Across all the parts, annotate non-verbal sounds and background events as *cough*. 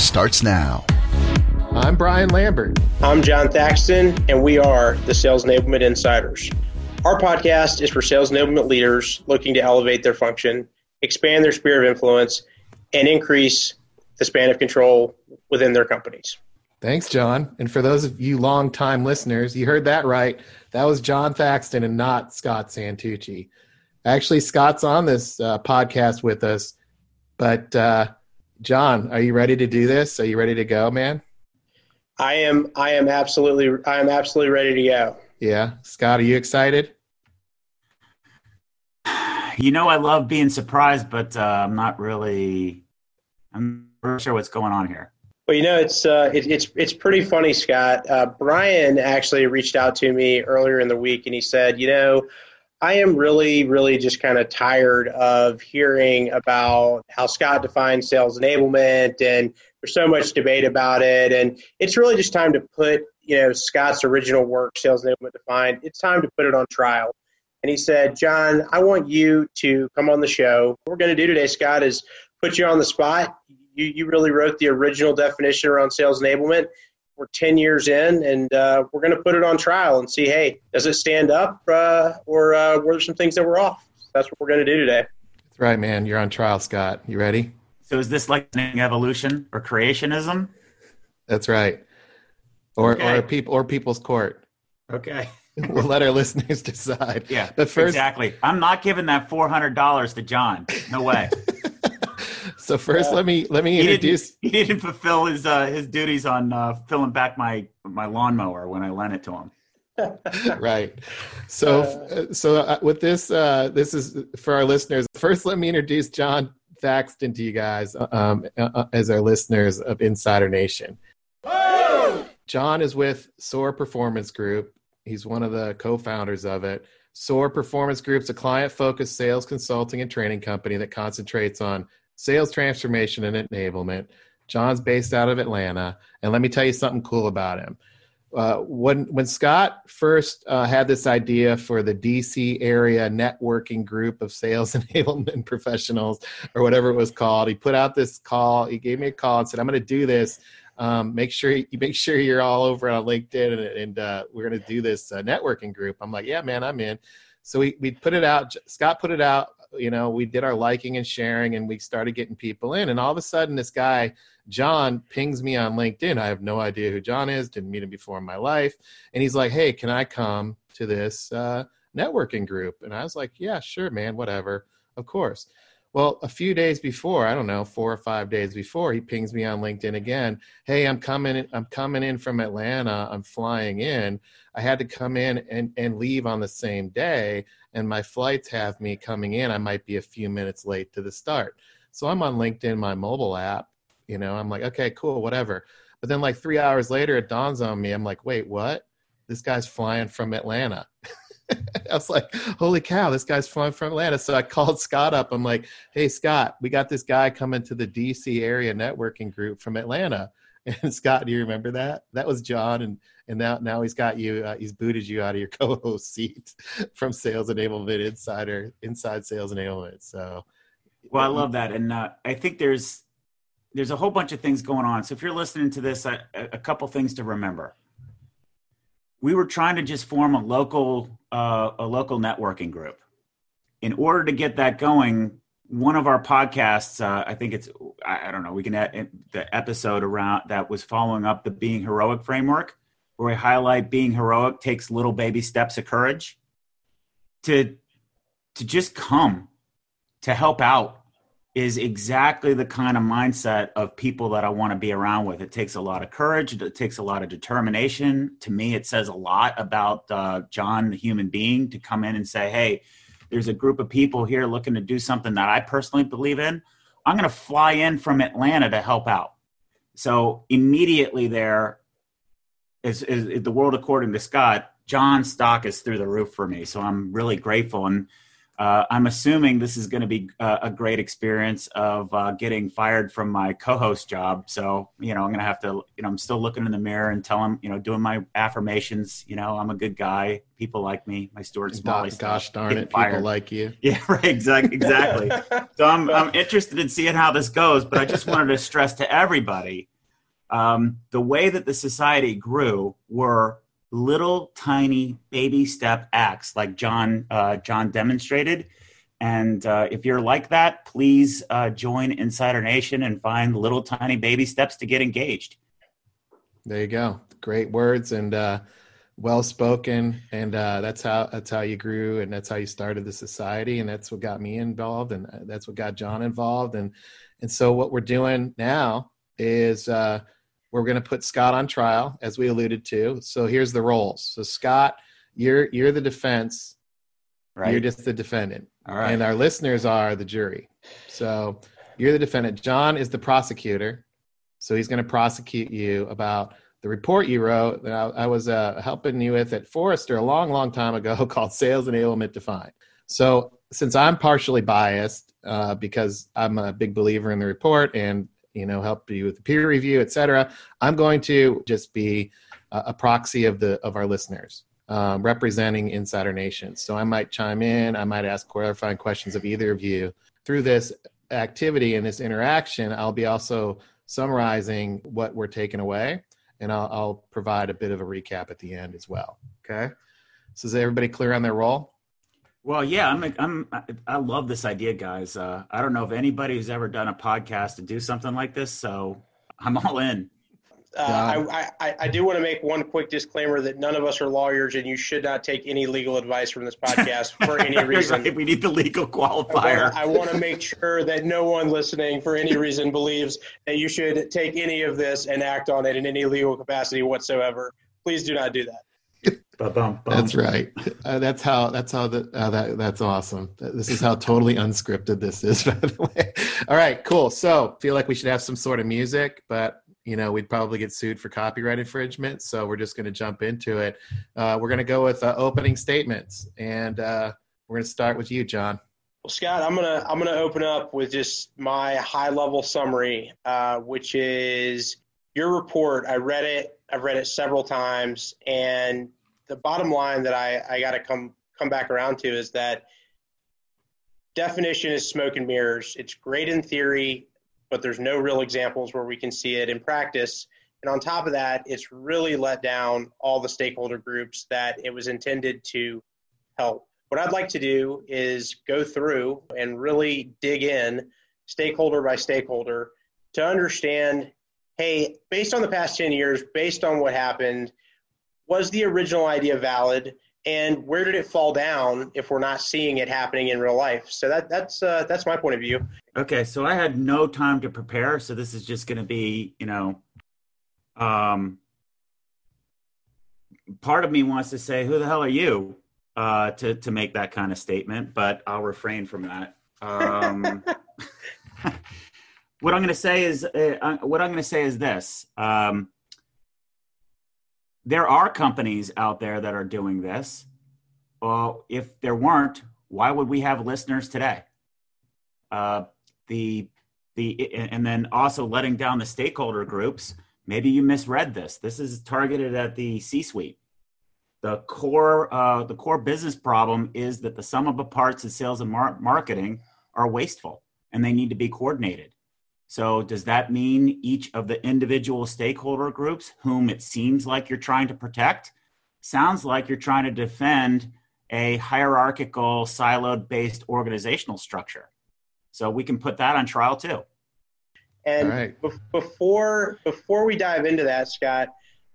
starts now. I'm Brian Lambert. I'm John Thackston, and we are the Sales Enablement Insiders. Our podcast is for sales enablement leaders looking to elevate their function, expand their sphere of influence, and increase the span of control within their companies. Thanks, John. And for those of you long-time listeners, you heard that right. That was John Thackston and not Scott Santucci. Actually, Scott's on this uh, podcast with us but uh, John, are you ready to do this? Are you ready to go, man? I am. I am absolutely. I am absolutely ready to go. Yeah, Scott, are you excited? You know, I love being surprised, but uh, I'm not really. I'm not sure what's going on here. Well, you know, it's uh, it, it's it's pretty funny, Scott. Uh, Brian actually reached out to me earlier in the week, and he said, you know, I am really, really just kind of tired of hearing about how Scott defines sales enablement, and there's so much debate about it. And it's really just time to put, you know, Scott's original work, Sales Enablement Defined, it's time to put it on trial. And he said, John, I want you to come on the show. What we're going to do today, Scott, is put you on the spot. You, you really wrote the original definition around sales enablement we're 10 years in and uh, we're going to put it on trial and see hey does it stand up uh, or uh, were there some things that were off? That's what we're going to do today. That's right man. You're on trial scott. You ready? So is this like evolution or creationism? That's right. Or okay. or people or people's court. Okay. *laughs* We'll let our *laughs* listeners decide. Yeah but first exactly. I'm not giving that $400 to john. No way *laughs* so first, uh, let me let me introduce. He didn't, *laughs* he didn't fulfill his uh, his duties on uh, filling back my my lawnmower when I lent it to him. *laughs* right. So uh, so uh, with this, uh, this is for our listeners. First, let me introduce John Thackston to you guys um, uh, as our listeners of Insider Nation. John is with SOAR Performance Group. He's one of the co-founders of it. SOAR Performance Group's a client-focused sales consulting and training company that concentrates on sales transformation and enablement. John's based out of Atlanta, and let me tell you something cool about him. Uh, when when Scott first uh, had this idea for the DC area networking group of sales *laughs* enablement professionals, or whatever it was called, he put out this call. He gave me a call and said, "I'm going to do this. Um, make sure you make sure you're all over on LinkedIn, and, and uh, we're going to do this uh, networking group." I'm like, "Yeah, man, I'm in." So we we put it out. Scott put it out you know, we did our liking and sharing and we started getting people in. And all of a sudden, this guy, John, pings me on LinkedIn. I have no idea who John is, didn't meet him before in my life. And he's like, hey, can I come to this uh, networking group? And I was like, yeah, sure, man, whatever. Of course. Well, a few days before, I don't know, four or five days before, he pings me on LinkedIn again. Hey, I'm coming. I'm coming in from Atlanta. I'm flying in. I had to come in and, and leave on the same day, and my flights have me coming in. I might be a few minutes late to the start. So I'm on LinkedIn, my mobile app. You know, I'm like, okay, cool, whatever. But then, like three hours later, it dawns on me. I'm like, wait, what? This guy's flying from Atlanta. *laughs* I was like, holy cow, this guy's flying from Atlanta. So I called Scott up. I'm like, hey, Scott, we got this guy coming to the DC area networking group from Atlanta. *laughs* And Scott, do you remember that? That was John. And, and now, now he's got you, uh, he's booted you out of your *laughs* co host seat from Sales Enablement Insider, Inside Sales Enablement. So, well, I love that. And uh, I think there's, there's a whole bunch of things going on. So if you're listening to this, a couple things to remember we were trying to just form a local uh, a local networking group. In order to get that going, one of our podcasts, uh, I think it's I, I, don't know, we can add the episode around that was following up the being heroic framework, where we highlight being heroic takes little baby steps of courage to to just come to help out is exactly the kind of mindset of people that I want to be around with. It takes a lot of courage. It takes a lot of determination. To me, it says a lot about uh, John, the human being, to come in and say, hey, there's a group of people here looking to do something that I personally believe in. I'm going to fly in from Atlanta to help out. so immediately there is, is, is the world according to Scott. John's stock is through the roof for me, so I'm really grateful and uh, I'm assuming this is going to be a, uh, a, great experience of uh, getting fired from my co-host job. So, you know, I'm going to have to, you know, I'm still looking in the mirror and telling, you know, doing my affirmations. You know, I'm a good guy. People like me. My Stuart Smalley. Gosh darn it, fired. people like you. *laughs* Yeah, right. Exactly. Exactly. *laughs* so I'm I'm interested in seeing how this goes, but I just wanted to stress to everybody um, the way that the society grew were little tiny baby step acts like John uh, John demonstrated. And uh, if you're like that, please uh, join Insider Nation and find little tiny baby steps to get engaged. There you go. Great words and uh, well spoken, and uh, that's how that's how you grew, and that's how you started the society, and that's what got me involved, and uh, that's what got John involved, and and so what we're doing now is we're going to put Scott on trial, as we alluded to. So here's the roles. So Scott, you're you're the defense. Right. You're just the defendant. All right. And our listeners are the jury. So you're the defendant. John is the prosecutor. So he's going to prosecute you about the report you wrote that I, I was uh, helping you with at Forrester a long, long time ago *laughs* called Sales Enablement Defined. So since I'm partially biased uh, because I'm a big believer in the report and you know help you with the peer review etc i'm going to just be a, a proxy of the of our listeners um, representing insider nation. So i might chime in i might ask clarifying questions of either of you. Through this activity and this interaction i'll be also summarizing what we're taking away and I'll, I'll provide a bit of a recap at the end as well. Okay. So is everybody clear on their role well, yeah, I'm. I'm. I love this idea, guys. Uh, I don't know if anybody who's ever done a podcast to do something like this, so I'm all in. Uh, I, I, I, do want to make one quick disclaimer that none of us are lawyers, and you should not take any legal advice from this *laughs* podcast for any reason. we need the legal qualifier. I want to make *laughs* sure that no one listening, for any reason, believes that you should take any of this and act on it in any legal capacity whatsoever. Please do not do that. That's right. Uh, that's how. That's how. The, uh, that. That's awesome. This is how totally unscripted this is. *laughs* By the way. All right. Cool. So feel like we should have some sort of music, but you know we'd probably get sued for copyright infringement. So we're just going to jump into it. Uh, we're going to go with uh, opening statements, and uh, we're going to start with you, John. Well, Scott, I'm gonna I'm gonna open up with just my high level summary, uh, which is your report. I read it. I've read it several times, and the bottom line that I, I got to come come back around to is that definition is smoke and mirrors. It's great in theory, but there's no real examples where we can see it in practice. And on top of that, it's really let down all the stakeholder groups that it was intended to help. What I'd like to do is go through and really dig in stakeholder by stakeholder to understand hey, based on the past 10 years, based on what happened, was the original idea valid? And where did it fall down if we're not seeing it happening in real life? So that that's uh, that's my point of view. Okay so i had no time to prepare so this is just going to be you know um part of me wants to say who the hell are you? Uh to to make that kind of statement but i'll refrain from that. Um *laughs* what i'm going to say is uh, what i'm going to say is this um there are companies out there that are doing this. Well, if there weren't, why would we have listeners today? Uh, the the and then also letting down the stakeholder groups. Maybe you misread this. This is targeted at the C-suite. The core uh, the core business problem is that the sum of the parts of sales and mar- marketing are wasteful, and they need to be coordinated. So, does that mean each of the individual stakeholder groups, whom it seems like you're trying to protect, sounds like you're trying to defend a hierarchical, siloed based organizational structure? So, we can put that on trial too. And right. be- before before we dive into that, Scott,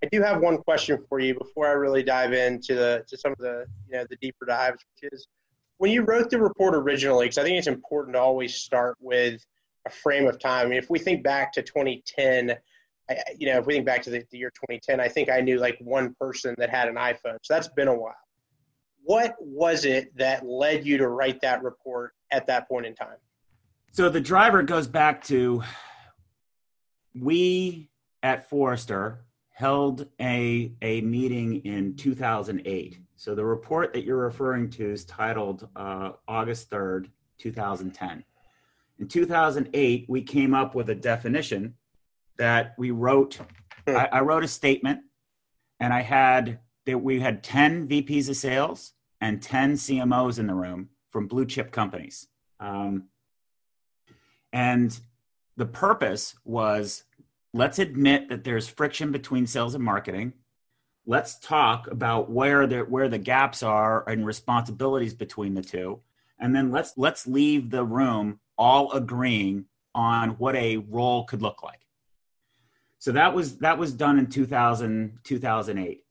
I do have one question for you before I really dive into the to some of the you know the deeper dives, which is when you wrote the report originally, because I think it's important to always start with a frame of time. I mean, if we think back to 2010, I, you know, if we think back to the, the year 2010, I think I knew like one person that had an iPhone. So that's been a while. What was it that led you to write that report at that point in time? So the driver goes back to we at Forrester held a, a meeting in 2008. So the report that you're referring to is titled uh, August 3rd, 2010. In 2008, we came up with a definition that we wrote. Hmm. I, I wrote a statement, and I had that we had 10 VPs of sales and 10 CMOs in the room from blue chip companies. Um, and the purpose was let's admit that there's friction between sales and marketing. Let's talk about where the where the gaps are and responsibilities between the two. And then let's let's leave the room all agreeing on what a role could look like. So that was that was done in 2000 2008.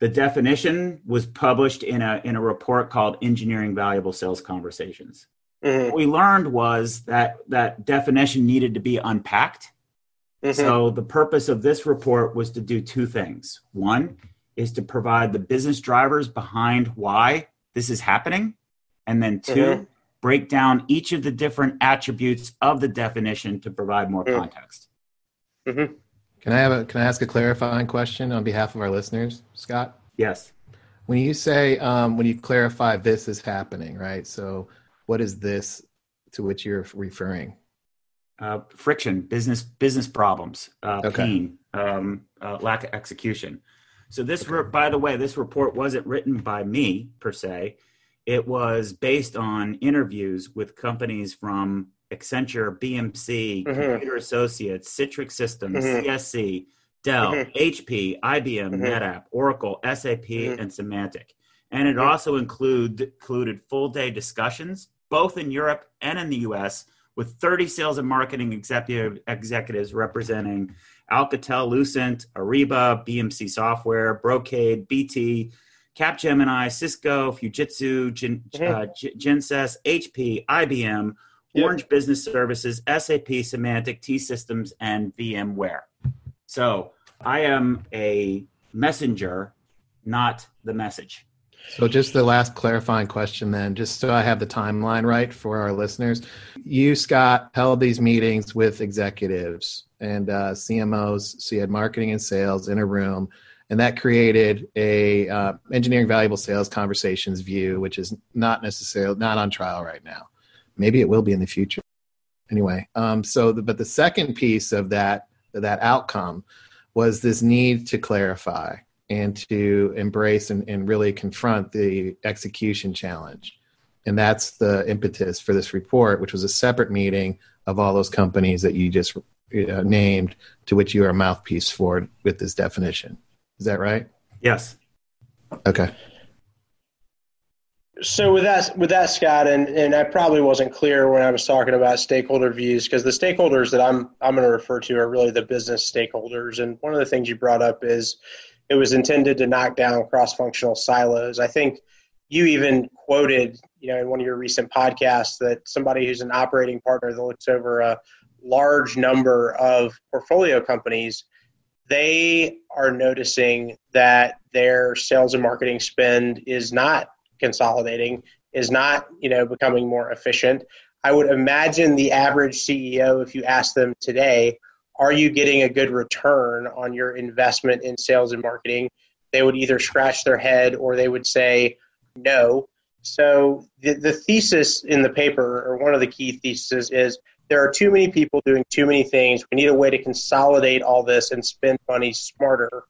The definition was published in a in a report called Engineering Valuable Sales Conversations. Mhm. What we learned was that that definition needed to be unpacked. Mhm. So the purpose of this report was to do two things. One is to provide the business drivers behind why this is happening, and then 2 Mhm. Break down each of the different attributes of the definition to provide more Mm. context. Mhm. Can I have a Can I ask a clarifying question on behalf of our listeners, Scott? Yes. When you say um, when you clarify this is happening, right? So, what is this to which you're referring? uh, friction, business business problems, uh, Okay. pain, um, uh, lack of execution. So this, re- by the way, this report wasn't written by me per se. It was based on interviews with companies from Accenture, BMC, Mhm. Computer Associates, Citrix Systems, Mhm. CSC, Dell, Mhm. HP, IBM, Mhm. NetApp, Oracle, SAP, Mhm. and Symantec. And it Mhm. also include, included full day discussions, both in Europe and in the US, with 30 sales and marketing executive, executives representing Alcatel, Lucent, Ariba, BMC Software, Brocade, BT, Capgemini, Cisco, Fujitsu, Gen, Mhm. uh, G- Genesys, HP, IBM, Yep. Orange Business Services, SAP, Symantec, T Systems, and VMware. So I am a messenger, not the message. So, just the last clarifying question, then, just so I have the timeline right for our listeners. You, Scott, held these meetings with executives and uh, CMOs. So, you had marketing and sales in a room, and that created a uh, engineering valuable sales conversations view, which is not necessarily not on trial right now. Maybe it will be in the future. Anyway, um, so the, but the second piece of that that outcome was this need to clarify and to embrace and, and really confront the execution challenge. And that's the impetus for this report, which was a separate meeting of all those companies that you just uh, named, to which you are a mouthpiece for with this definition. Is that right? Yes. Okay. So with that, with that, Scott, and, and I probably wasn't clear when I was talking about stakeholder views because the stakeholders that I'm I'm going to refer to are really the business stakeholders. And one of the things you brought up is it was intended to knock down cross-functional silos. I think you even quoted, you know, in one of your recent podcasts that somebody who's an operating partner that looks over a large number of portfolio companies, they are noticing that their sales and marketing spend is not consolidating is not you know becoming more efficient. I would imagine the average ceo if you ask them today are you getting a good return on your investment in sales and marketing? They would either scratch their head or they would say no. So the, the thesis in the paper or one of the key theses is there are too many people doing too many things we need a way to consolidate all this and spend money smarter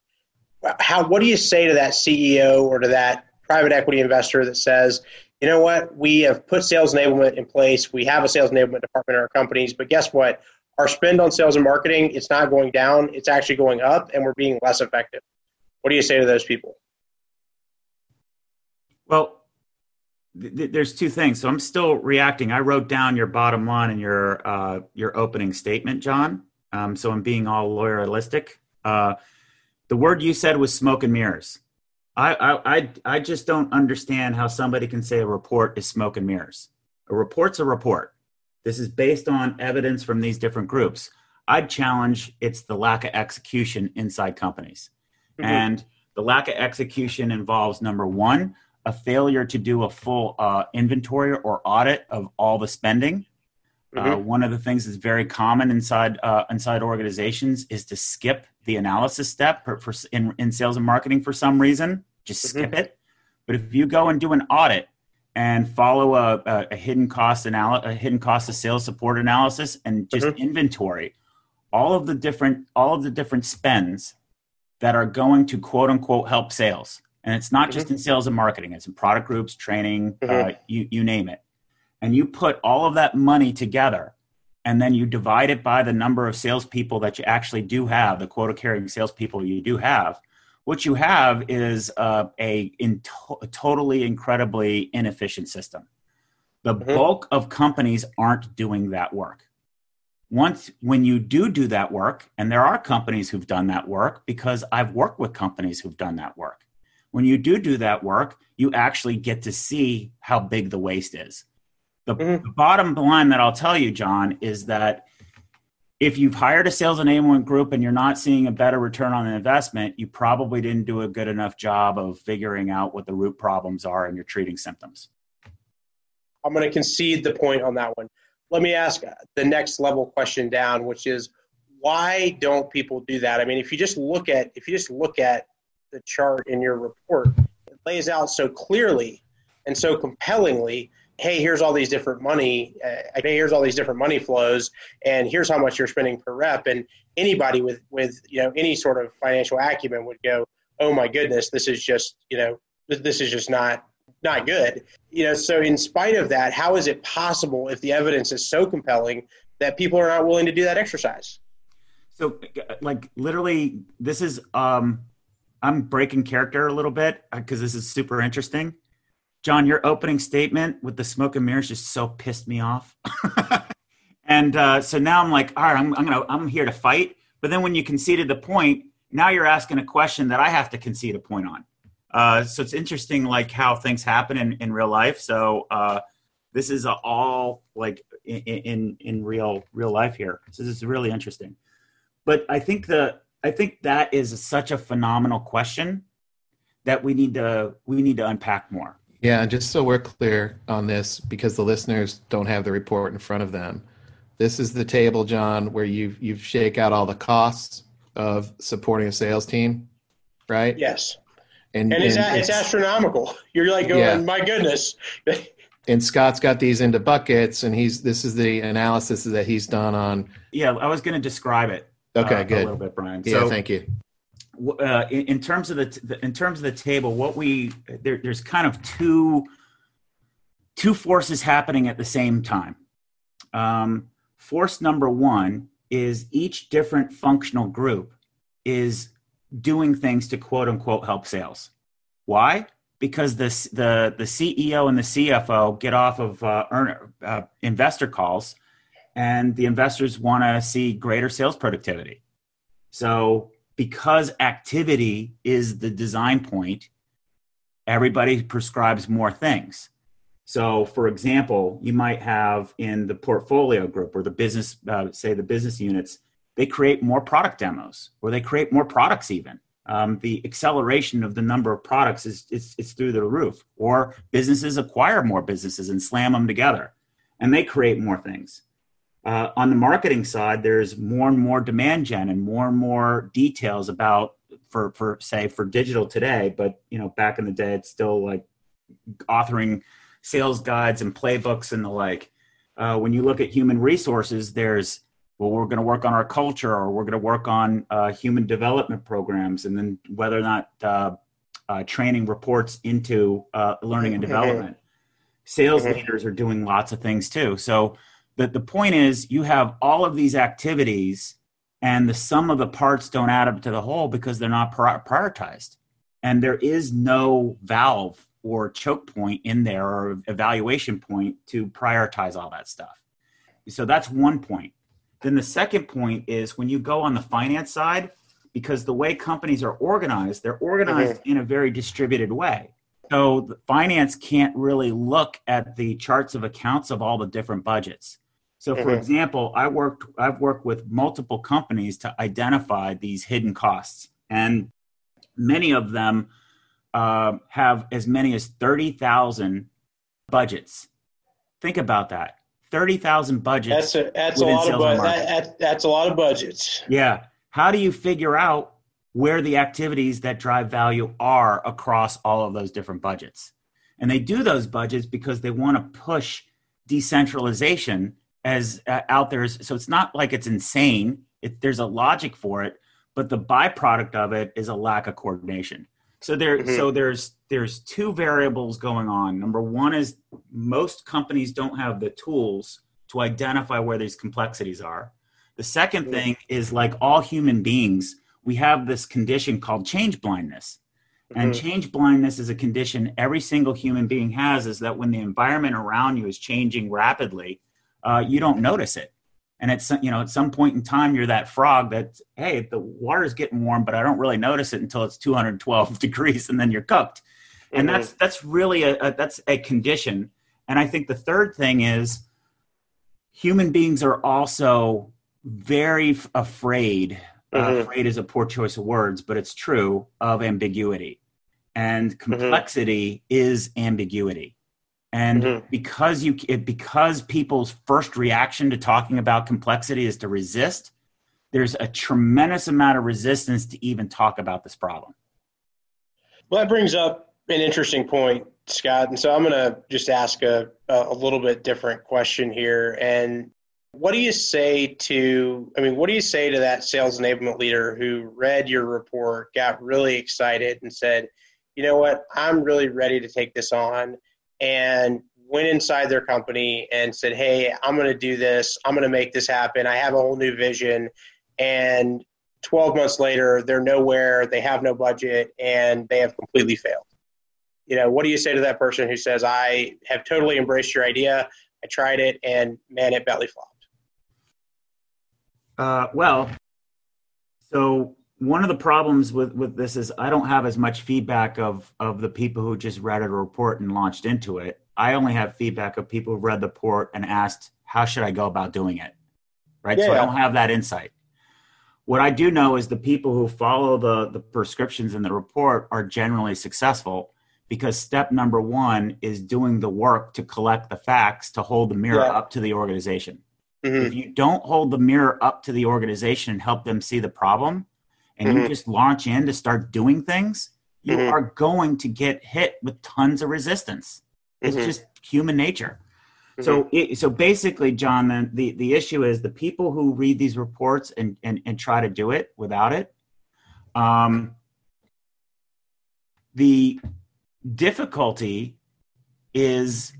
how what do you say to that ceo or to that private equity investor that says, you know what, we have put sales enablement in place. We have a sales enablement department in our companies, but guess what? Our spend on sales and marketing, it's not going down, it's actually going up, and we're being less effective. What do you say to those people? Well, th- th- there's two things. So I'm still reacting. I wrote down your bottom line in your uh, your opening statement, John. Um, so I'm being all lawyeralistic. Uh, the word you said was smoke and mirrors. I, I, I, I just don't understand how somebody can say a report is smoke and mirrors. A report's a report. This is based on evidence from these different groups. I'd challenge it's the lack of execution inside companies. Mhm. And the lack of execution involves number one, a failure to do a full uh, inventory or audit of all the spending. Uh, mm-hmm. Uh, one of the things that's very common inside uh, inside organizations is to skip the analysis step for, for in, in sales and marketing for some reason. Just mm-hmm. skip it. But if you go and do an audit and follow a, a, a hidden cost anal- a hidden cost of sales support analysis and just mm-hmm. inventory all of the different all of the different spends that are going to quote unquote help sales and it's not mm-hmm. just in sales and marketing it's in product groups training mm-hmm. uh, you, you name it and you put all of that money together and then you divide it by the number of salespeople that you actually do have the quota carrying salespeople you do have what you have is uh, a, in to- a totally incredibly inefficient system the mm-hmm. bulk of companies aren't doing that work once when you do do that work and there are companies who've done that work because i've worked with companies who've done that work when you do do that work you actually get to see how big the waste is the, mm-hmm. the bottom line that i'll tell you john is that if you've hired a sales enablement group and you're not seeing a better return on an investment you probably didn't do a good enough job of figuring out what the root problems are and you're treating symptoms i'm going to concede the point on that one let me ask the next level question down, which is why don't people do that? I mean, if you just look at if you just look at the chart in your report, it lays out so clearly and so compellingly. Hey, here's all these different money. Uh, hey, here's all these different money flows, and here's how much you're spending per rep. And anybody with with you know any sort of financial acumen would go, "Oh my goodness, this is just you know this is just not not good. You know, so in spite of that, how is it possible if the evidence is so compelling that people are not willing to do that exercise? So, like, literally, this is um, I'm breaking character a little bit because this is super interesting. John, your opening statement with the smoke and mirrors just so pissed me off. *laughs* and uh, so now I'm like, all right, I'm, I'm gonna I'm here to fight. But then when you conceded the point, now you're asking a question that I have to concede a point on. Uh, so it's interesting, like how things happen in, in real life. So uh, this is all like in, in, in real real life here. So this is really interesting. But I think the I think that is such a phenomenal question that we need to we need to unpack more. Yeah, just so we're clear on this, because the listeners don't have the report in front of them. This is the table, John, where you you shake out all the costs of supporting a sales team, right? Yes. And, and, it's, and it's, it's, astronomical. You're like going, yeah. my goodness. *laughs* and Scott's got these into buckets, and he's this is the analysis that he's done on. Yeah, I was going to describe it. Okay, uh, good. A little bit, Brian. Yeah, so, thank you. Uh, in, in, terms of the in terms of the table, what we there, there's kind of two two forces happening at the same time. Um, force number one is each different functional group is doing things to quote unquote help sales. Why? Because the the the CEO and the CFO get off of uh, earn, uh, investor calls, and the investors want to see greater sales productivity. So, because activity is the design point, everybody prescribes more things. So, for example, you might have in the portfolio group or the business, uh, say the business units, they create more product demos or they create more products even um, the acceleration of the number of products is it's, it's through the roof or businesses acquire more businesses and slam them together and they create more things uh, on the marketing side there's more and more demand gen and more and more details about for for say for digital today but you know back in the day it's still like authoring sales guides and playbooks and the like uh, when you look at human resources there's well, we're going to work on our culture or we're going to work on uh, human development programs and then whether or not uh, uh, training reports into uh, learning and mm-hmm. development. Sales mm-hmm. leaders are doing lots of things too. So the, the point is you have all of these activities and the sum of the parts don't add up to the whole because they're not prioritized. And there is no valve or choke point in there or evaluation point to prioritize all that stuff. So that's one point. Then the second point is when you go on the finance side, because the way companies are organized, they're organized mm-hmm. in a very distributed way. So finance can't really look at the charts of accounts of all the different budgets. So, for mm-hmm. example, I worked I've worked with multiple companies to identify these hidden costs, and many of them uh, have as many as thirty thousand budgets. Think about that. thirty thousand budgets. That's a that's a lot of bu- that, that, that's a lot of budgets. Yeah. How do you figure out where the activities that drive value are across all of those different budgets? And they do those budgets because they want to push decentralization as uh, out there. So it's not like it's insane. It, there's a logic for it, but the byproduct of it is a lack of coordination. So there, mm-hmm. so there's there's two variables going on. Number one is most companies don't have the tools to identify where these complexities are. The 2nd mm-hmm. thing is like all human beings, we have this condition called change blindness. And mm-hmm. change blindness is a condition every single human being has is that when the environment around you is changing rapidly, uh, you don't notice it. And at some, you know, at some point in time, you're that frog that, hey, the water's getting warm, but I don't really notice it until it's 212 *laughs* degrees, and then you're cooked. Mm-hmm. And that's that's really a, a that's a condition. And I think the third thing is human beings are also very f- afraid. Uh, mm-hmm. Uh, afraid is a poor choice of words, but it's true of ambiguity. And mm-hmm. complexity mm-hmm. is ambiguity and mm-hmm. because you because people's first reaction to talking about complexity is to resist there's a tremendous amount of resistance to even talk about this problem. Well that brings up an interesting point scott. And so i'm going to just ask a, a little bit different question here. And what do you say to i mean what do you say to that sales enablement leader who read your report got really excited and said you know what? I'm really ready to take this on and went inside their company and said, Hey, I'm going to do this. I'm going to make this happen. I have a whole new vision. And 12 months later, they're nowhere, they have no budget, and they have completely failed. You know, what do you say to that person who says, I have totally embraced your idea, I tried it, and man, it belly flopped? Uh, well, so one of the problems with with this is I don't have as much feedback of of the people who just read a report and launched into it. I only have feedback of people who read the report and asked, "How should I go about doing it?" Right. Yeah. So I don't have that insight. What I do know is the people who follow the the prescriptions in the report are generally successful because step number one is doing the work to collect the facts to hold the mirror yeah. up to the organization. Mm-hmm. If you don't hold the mirror up to the organization and help them see the problem, and mm-hmm. you just launch in to start doing things, you mm-hmm. are going to get hit with tons of resistance. It's mm-hmm. just human nature. So, mm-hmm. it, so basically, John, the, the, the issue is the people who read these reports and, and, and try to do it without it. Um, the difficulty is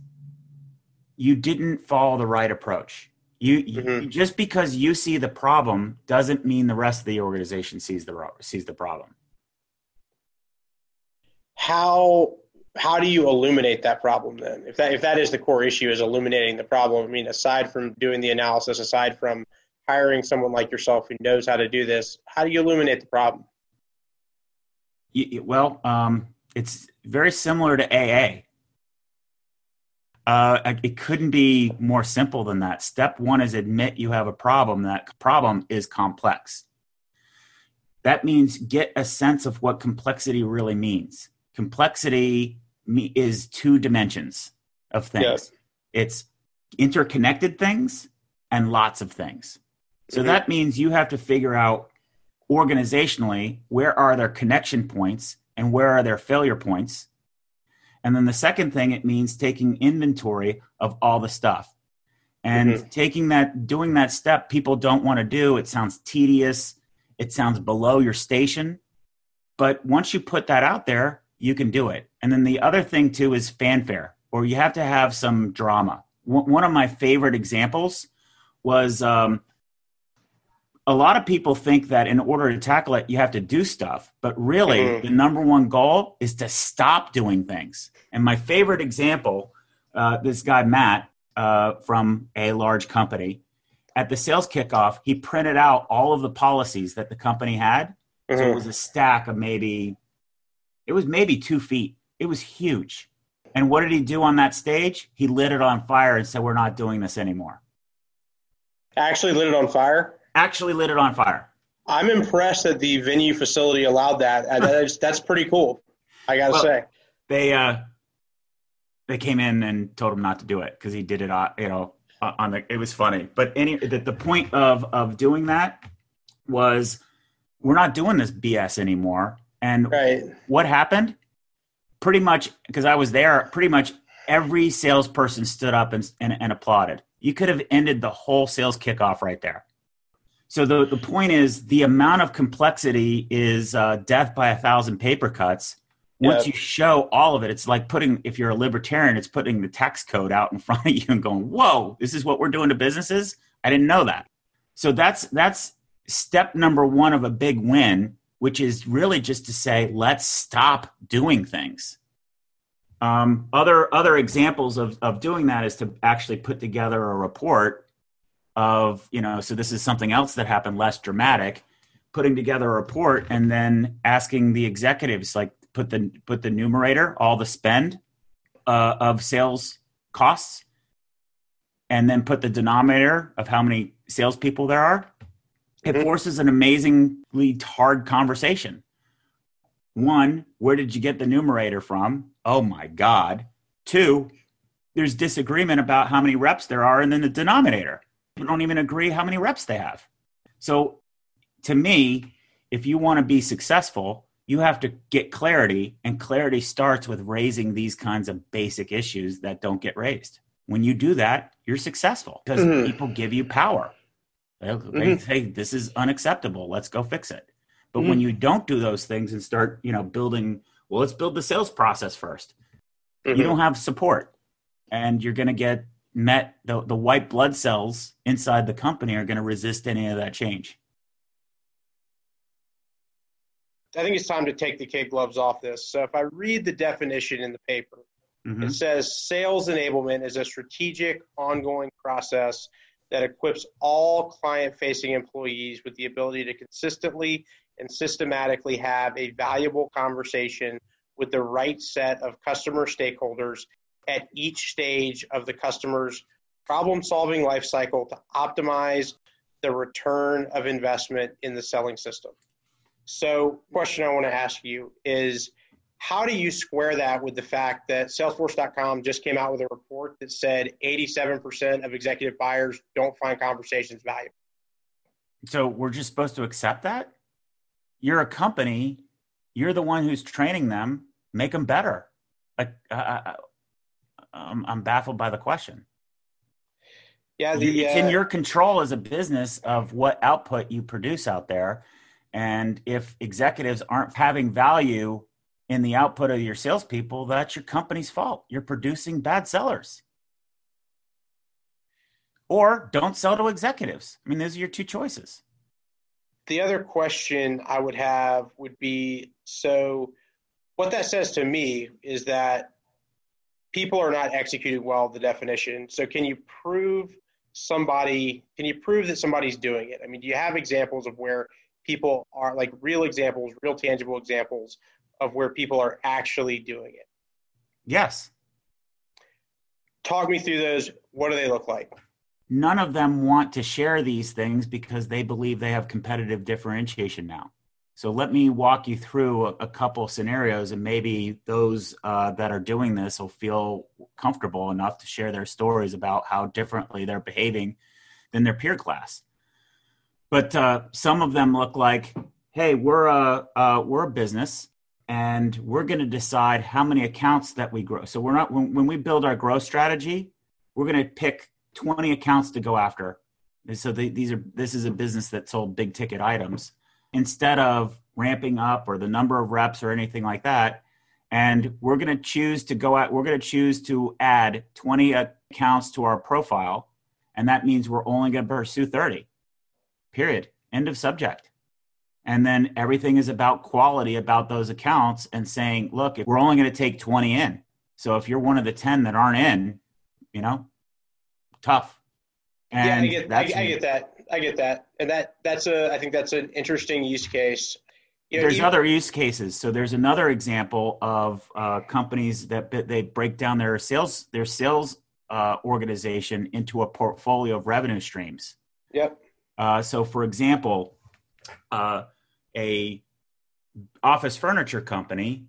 you didn't follow the right approach. You, mm-hmm. you, just because you see the problem doesn't mean the rest of the organization sees the sees the problem. How how do you illuminate that problem then? If that if that is the core issue is illuminating the problem, I mean aside from doing the analysis, aside from hiring someone like yourself who knows how to do this, how do you illuminate the problem? well, um, it's very similar to AA. Uh, it couldn't be more simple than that. Step one is admit you have a problem. That problem is complex. That means get a sense of what complexity really means. Complexity is two dimensions of things. Yes. It's interconnected things and lots of things. So mm-hmm. that means you have to figure out organizationally where are their connection points and where are their failure points and then the second thing, it means taking inventory of all the stuff. And mm-hmm. taking that, doing that step, people don't want to do. It sounds tedious. It sounds below your station. But once you put that out there, you can do it. And then the other thing, too, is fanfare, or you have to have some drama. One of my favorite examples was um, a lot of people think that in order to tackle it, you have to do stuff. But really, mm-hmm. the number one goal is to stop doing things. And my favorite example, uh, this guy, Matt, uh, from a large company, at the sales kickoff, he printed out all of the policies that the company had. Mm-hmm. So it mm-hmm. was a stack of maybe, it was maybe two feet. It was huge. And what did he do on that stage? He lit it on fire and said, We're not doing this anymore. Actually, lit it on fire? Actually lit it on fire. I'm impressed that the venue facility allowed that. Uh, that is, that's pretty cool. I got to well, say. They uh, they came in and told him not to do it because he did it, uh, you know, on the. It was funny, but any the, the point of of doing that was we're not doing this BS anymore. And right. what happened? Pretty much because I was there. Pretty much every salesperson stood up and, and, and applauded. You could have ended the whole sales kickoff right there. So the, the point is the amount of complexity is uh, death by a thousand paper cuts. Once you show all of it, it's like putting, if you're a libertarian, it's putting the tax code out in *laughs* front of you and going, whoa, this is what we're doing to businesses? I didn't know that. So that's, that's step number one of a big win, which is really just to say, let's stop doing things. Um, other, other examples of, of doing that is to actually put together a report of you know so this is something else that happened less dramatic putting together a report and then asking the executives like put the put the numerator all the spend uh, of sales costs and then put the denominator of how many salespeople there are. It mm-hmm. forces an amazingly hard conversation. One where did you get the numerator from? Oh my god. Two there's disagreement about how many reps there are and then the denominator don't even agree how many reps they have. So to me, if you want to be successful, you have to get clarity, and clarity starts with raising these kinds of basic issues that don't get raised. When you do that, you're successful because mm-hmm. people give you power. They, mm-hmm. say, This is unacceptable. Let's go fix it. But mm-hmm. when you don't do those things and start, you know, building, well, let's build the sales process 1st You mm-hmm. don't have support, and you're going to get met the, the white blood cells inside the company are going to resist any of that change i think it's time to take the kid gloves off this so if i read the definition in the paper mm-hmm. it says sales enablement is a strategic ongoing process that equips all client facing employees with the ability to consistently and systematically have a valuable conversation with the right set of customer stakeholders at each stage of the customer's problem solving life cycle to optimize the return of investment in the selling system. So, question I want to ask you is how do you square that with the fact that Salesforce.com just came out with a report that said 87% of executive buyers don't find conversations valuable? So, we're just supposed to accept that? You're a company, you're the one who's training them, make them better. Like, uh, I'm, I'm baffled by the question. Yeah, the, it's in uh, your control as a business of what output you produce out there. And if executives aren't having value in the output of your salespeople, that's your company's fault. You're producing bad sellers. Or don't sell to executives. I mean, those are your two choices. The other question I would have would be so, what that says to me is that people are not executing well the definition. So can you prove somebody can you prove that somebody's doing it? I mean, do you have examples of where people are like real examples, real tangible examples of where people are actually doing it? Yes. Talk me through those. What do they look like? None of them want to share these things because they believe they have competitive differentiation now. So let me walk you through a, a couple scenarios, and maybe those uh, that are doing this will feel comfortable enough to share their stories about how differently they're behaving than their peer class. But uh, some of them look like, "Hey, we're a uh, we're a business, and we're going to decide how many accounts that we grow. So we're not when, when we build our growth strategy, we're going to pick 20 accounts to go after. And so the, these are this is a business that sold big ticket items." Instead of ramping up or the number of reps or anything like that. And we're going to choose to go out, we're going to choose to add 20 accounts to our profile. And that means we're only going to pursue 30. Period. End of subject. And then everything is about quality about those accounts and saying, look, we're only going to take 20 in. So if you're one of the 10 that aren't in, you know, tough. And yeah, I get, I, I get that. I get that, and that that's a I think that's an interesting use case. You know, there's even, other use cases. So there's another example of uh, companies that they break down their sales their sales uh, organization into a portfolio of revenue streams. Yep. Uh, so, for example, uh, a office furniture company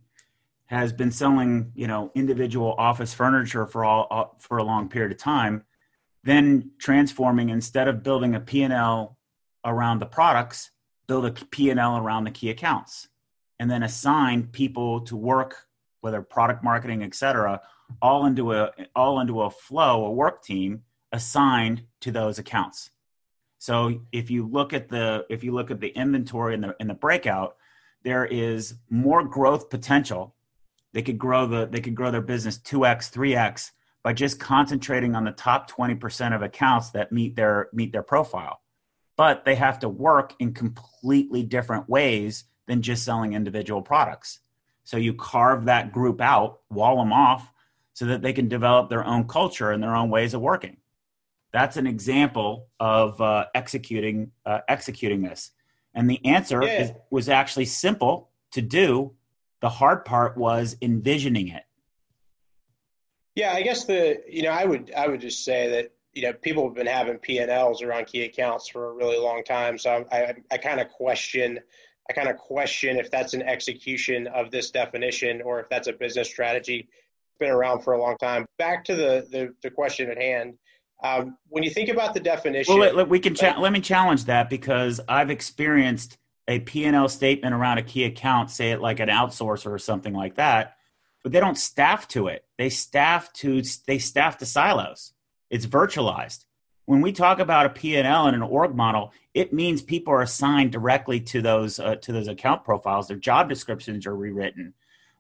has been selling, you know, individual office furniture for all uh, for a long period of time then transforming instead of building a P&L around the products, build a P&L around the key accounts and then assign people to work whether product marketing, et cetera, all into a all into a flow, a work team assigned to those accounts. So if you look at the if you look at the inventory in the in the breakout, there is more growth potential. They could grow the they could grow their business 2x, 3x by just concentrating on the top 20% of accounts that meet their meet their profile. But they have to work in completely different ways than just selling individual products. So you carve that group out, wall them off so that they can develop their own culture and their own ways of working. That's an example of uh, executing uh, executing this. And the answer yeah. is, was actually simple to do. The hard part was envisioning it. Yeah, I guess the you know I would I would just say that you know people have been having P and Ls around key accounts for a really long time, so I I, I kind of question I kind of question if that's an execution of this definition or if that's a business strategy. It's been around for a long time. Back to the the, the question at hand. Um, when you think about the definition, well, let, we can cha- let me challenge that because I've experienced a P&L statement around a key account, say it like an outsourcer or something like that, but they don't staff to it. They staff to they staff to silos. It's virtualized when we talk about a P&L and an org model, it means people are assigned directly to those uh, to those account profiles. Their job descriptions are rewritten.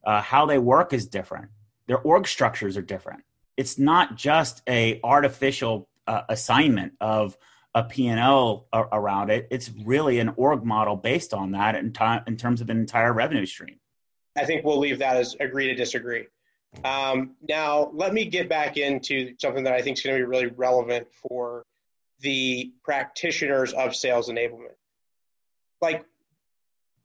Uh, how they work is different. Their org structures are different. It's not just a artificial uh, assignment of a P&L around it. It's really an org model based on that in, t- in terms of an entire revenue stream. I think we'll leave that as agree to disagree. Um, now, let me get back into something that I think is going to be really relevant for the practitioners of sales enablement. Like,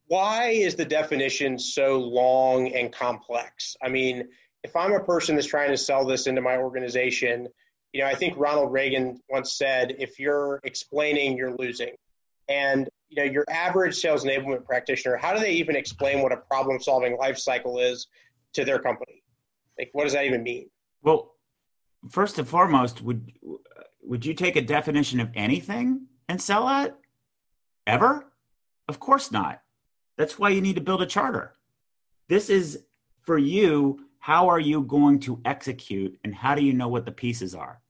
why is the definition so long and complex? I mean, if I'm a person that's trying to sell this into my organization, you know, I think Ronald Reagan once said, if you're explaining, you're losing. And, you know, your average sales enablement practitioner, how do they even explain what a problem solving life cycle is to their company? Like, what does that even mean? Well, first and foremost, would would you take a definition of anything and sell it? Ever? Of course not. That's why you need to build a charter. This is for you. How are you going to execute, and how do you know what the pieces are?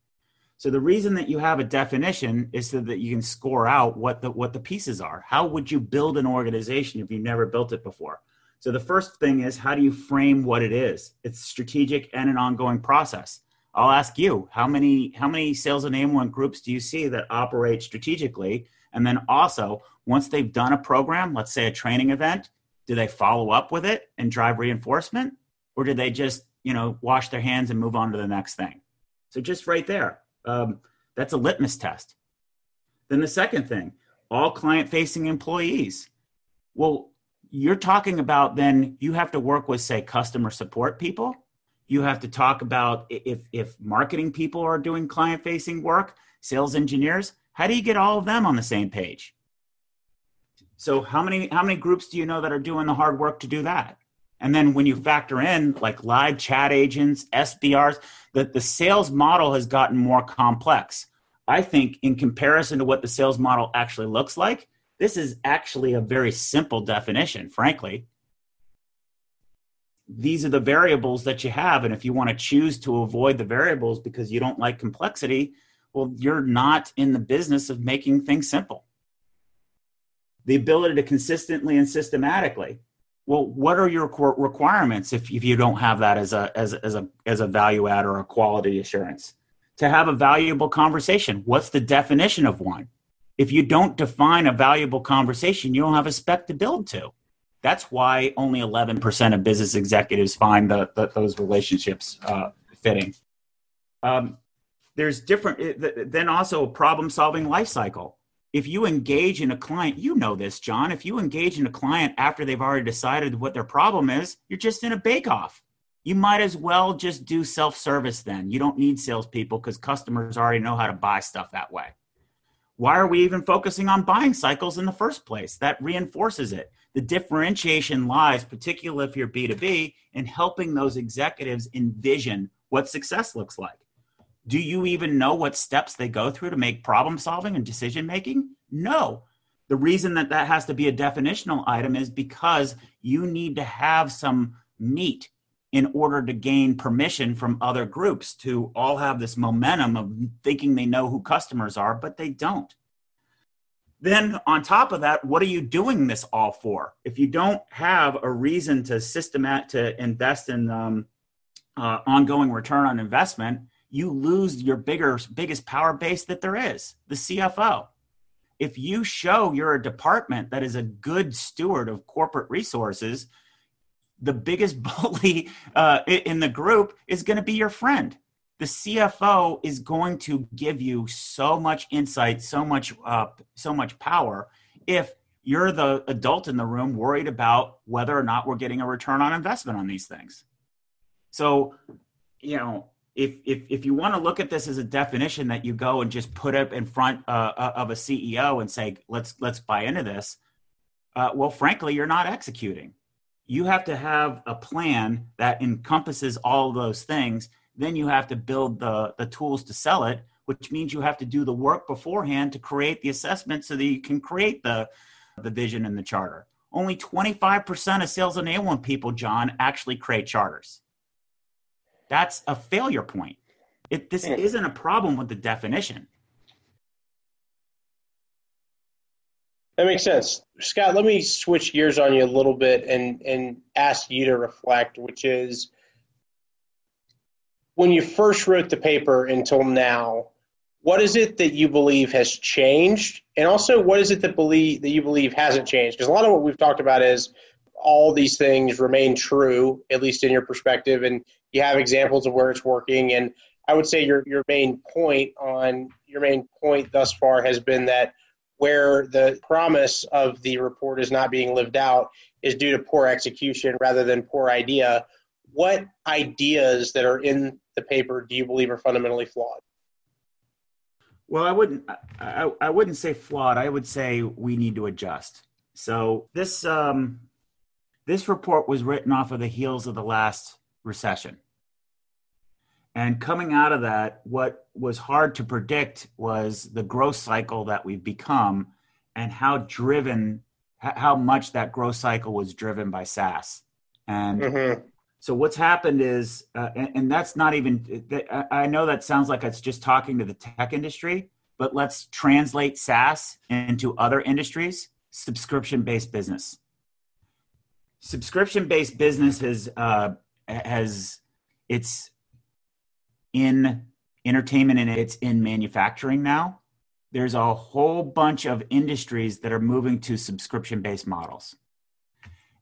So the reason that you have a definition is so that you can score out what the what the pieces are. How would you build an organization if you've never built it before? So the first thing is how do you frame what it is? It's strategic and an ongoing process. I'll ask you, how many how many sales enablement groups do you see that operate strategically? And then also, once they've done a program, let's say a training event, do they follow up with it and drive reinforcement? Or do they just, you know, wash their hands and move on to the next thing? So just right there, um, that's a litmus test. Then the second thing, all client facing employees. Well, you're talking about then you have to work with say customer support people you have to talk about if if marketing people are doing client facing work sales engineers how do you get all of them on the same page so how many how many groups do you know that are doing the hard work to do that and then when you factor in like live chat agents SDRs that the sales model has gotten more complex i think in comparison to what the sales model actually looks like this is actually a very simple definition, frankly. These are the variables that you have. And if you want to choose to avoid the variables because you don't like complexity, well, you're not in the business of making things simple. The ability to consistently and systematically. Well, what are your requirements if, if you don't have that as a, as, as, a, as a value add or a quality assurance? To have a valuable conversation, what's the definition of one? if you don't define a valuable conversation, you don't have a spec to build to. That's why only 11% of business executives find the, the, those relationships uh, fitting. Um, there's different, then also a problem solving life cycle. If you engage in a client, you know this, John. If you engage in a client after they've already decided what their problem is, you're just in a bake off. You might as well just do self service then. You don't need salespeople because customers already know how to buy stuff that way why are we even focusing on buying cycles in the first place? That reinforces it. The differentiation lies, particularly if you're B2B, in helping those executives envision what success looks like. Do you even know what steps they go through to make problem solving and decision making? No. The reason that that has to be a definitional item is because you need to have some meat in order to gain permission from other groups to all have this momentum of thinking they know who customers are, but they don't. Then, on top of that, what are you doing this all for? If you don't have a reason to systemat to invest in um, uh, ongoing return on investment, you lose your bigger biggest power base that there is, the CFO. If you show you're a department that is a good steward of corporate resources, the biggest *laughs* bully uh, in the group is going to be your friend. The CFO is going to give you so much insight, so much, uh, so much power. If you're the adult in the room worried about whether or not we're getting a return on investment on these things. So, you know, if if if you want to look at this as a definition that you go and just put up in front uh, uh of a CEO and say, let's let's buy into this. Uh, well, frankly, you're not executing. You have to have a plan that encompasses all those things. Then you have to build the, the tools to sell it which means you have to do the work beforehand to create the assessment so that you can create the, the vision and the charter. Only 25% of sales enablement people john actually create charters that's a failure point it, this isn't a problem with the definition That makes sense. Scott, let me switch gears on you a little bit and, and ask you to reflect, which is when you first wrote the paper until now, what is it that you believe has changed? And also, what is it that believe that you believe hasn't changed? Because a lot of what we've talked about is all these things remain true, at least in your perspective, and you have examples of where it's working. And I would say your your main point on your main point thus far has been that where the promise of the report is not being lived out is due to poor execution rather than poor idea. What ideas that are in the paper do you believe are fundamentally flawed? Well, I wouldn't. I, I wouldn't say flawed. I would say we need to adjust. So this um, this report was written off of the heels of the last recession. And coming out of that, what was hard to predict was the growth cycle that we've become and how driven, how much that growth cycle was driven by SaaS. And mm-hmm. so what's happened is, uh, and, and, that's not even, I know that sounds like it's just talking to the tech industry, but let's translate SaaS into other industries subscription based business. Subscription based business has, uh, has, it's, in entertainment and it's in manufacturing now. There's a whole bunch of industries that are moving to subscription based models.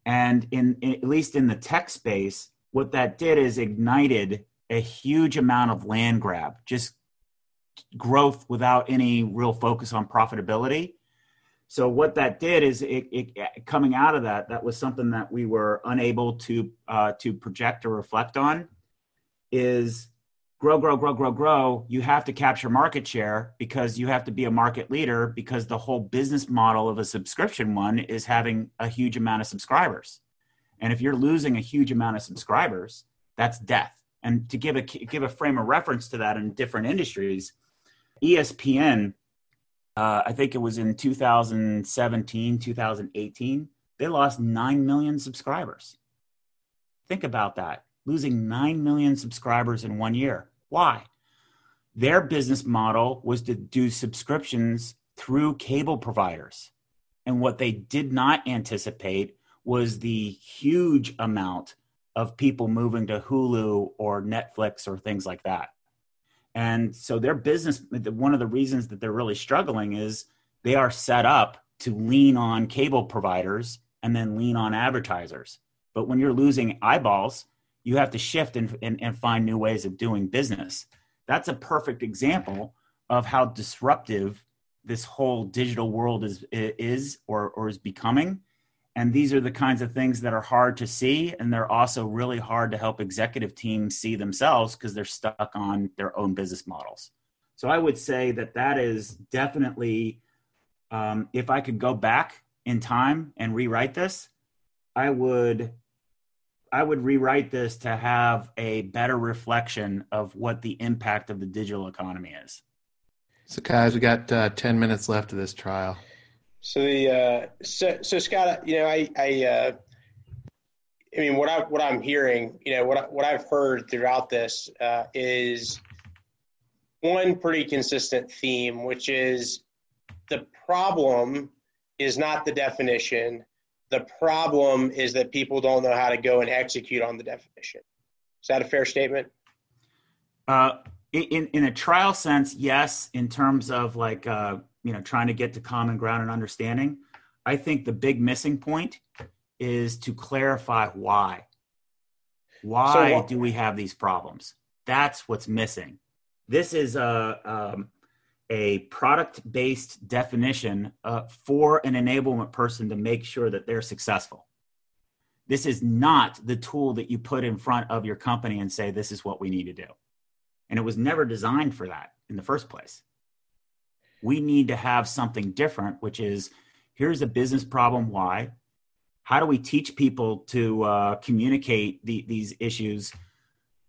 And in, in, at least in the tech space, what that did is ignited a huge amount of land grab, just growth without any real focus on profitability. So what that did is it, it, coming out of that, that was something that we were unable to uh, to project or reflect on. Is grow, grow, grow, grow, grow, you have to capture market share because you have to be a market leader because the whole business model of a subscription one is having a huge amount of subscribers. And if you're losing a huge amount of subscribers, that's death. And to give a give a frame of reference to that in different industries, ESPN, uh, I think it was in 2017, 2018, they lost 9 million subscribers. Think about that losing 9 million subscribers in one year. Why? Their business model was to do subscriptions through cable providers. And what they did not anticipate was the huge amount of people moving to Hulu or Netflix or things like that. And so their business, one of the reasons that they're really struggling is they are set up to lean on cable providers and then lean on advertisers. But when you're losing eyeballs, you have to shift and, and, and find new ways of doing business. That's a perfect example of how disruptive this whole digital world is is or, or is becoming and these are the kinds of things that are hard to see and they're also really hard to help executive teams see themselves because they're stuck on their own business models so i would say that that is definitely um, if i could go back in time and rewrite this i would I would rewrite this to have a better reflection of what the impact of the digital economy is. So, guys, we got uh, ten minutes left of this trial. So the uh, so so Scott, you know, I I uh, I mean, what I what I'm hearing, you know, what I, what I've heard throughout this uh, is one pretty consistent theme, which is the problem is not the definition. The problem is that people don't know how to go and execute on the definition. Is that a fair statement? Uh, in in a trial sense, yes. In terms of like uh, you know trying to get to common ground and understanding, I think the big missing point is to clarify why. Why so, do we have these problems? That's what's missing. This is a um, a product based definition uh, for an enablement person to make sure that they're successful. This is not the tool that you put in front of your company and say, this is what we need to do. And it was never designed for that in the first place. We need to have something different, which is here's a business problem, why? How do we teach people to uh, communicate the, these issues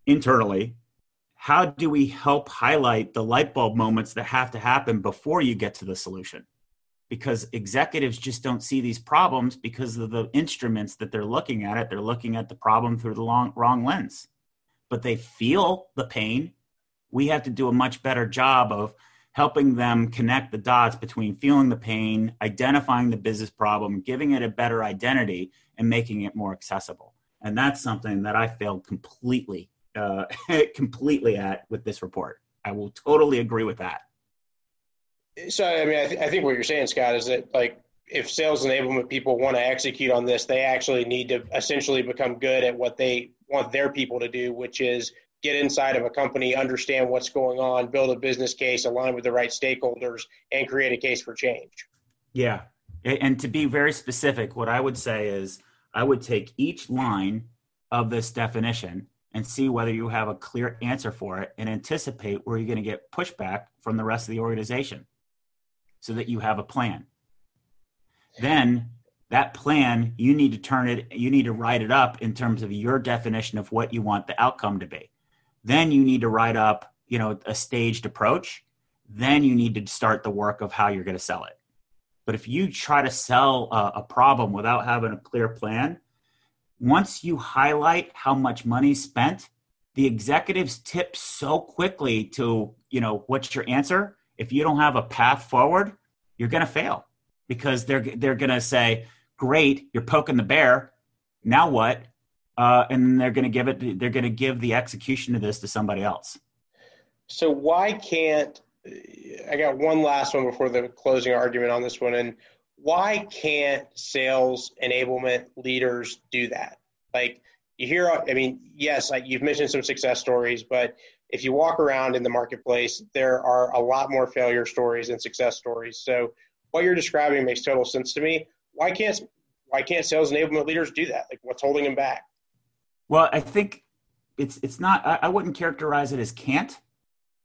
internally how do we help highlight the light bulb moments that have to happen before you get to the solution? Because executives just don't see these problems because of the instruments that they're looking at it. They're looking at the problem through the long, wrong lens, but they feel the pain. We have to do a much better job of helping them connect the dots between feeling the pain, identifying the business problem, giving it a better identity, and making it more accessible. And that's something that I failed completely uh, *laughs* completely at with this report. I will totally agree with that. So, I mean, I, th- I think what you're saying, Scott, is that like if sales enablement people want to execute on this, they actually need to essentially become good at what they want their people to do, which is get inside of a company, understand what's going on, build a business case, align with the right stakeholders, and create a case for change. Yeah. And to be very specific, what I would say is I would take each line of this definition and see whether you have a clear answer for it and anticipate where you're going to get pushback from the rest of the organization so that you have a plan. Then that plan, you need to turn it, you need to write it up in terms of your definition of what you want the outcome to be. Then you need to write up, you know, a staged approach. Then you need to start the work of how you're going to sell it. But if you try to sell a, a problem without having a clear plan, once you highlight how much money spent, the executives tip so quickly to, you know, what's your answer? If you don't have a path forward, you're going to fail because they're they're going to say, "Great, you're poking the bear. Now what?" Uh, and they're going to give it. They're going to give the execution of this to somebody else. So why can't I got one last one before the closing argument on this one, and why can't sales enablement leaders do that? Like you hear, I mean, yes, like you've mentioned some success stories, but if you walk around in the marketplace, there are a lot more failure stories than success stories. So what you're describing makes total sense to me. Why can't why can't sales enablement leaders do that? Like what's holding them back? Well, I think it's it's not. I, I wouldn't characterize it as can't.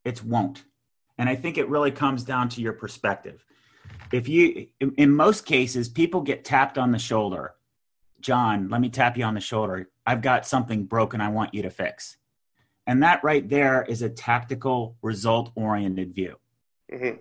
It's won't, and I think it really comes down to your perspective if you in most cases people get tapped on the shoulder john let me tap you on the shoulder i've got something broken i want you to fix and that right there is a tactical result oriented view mm-hmm.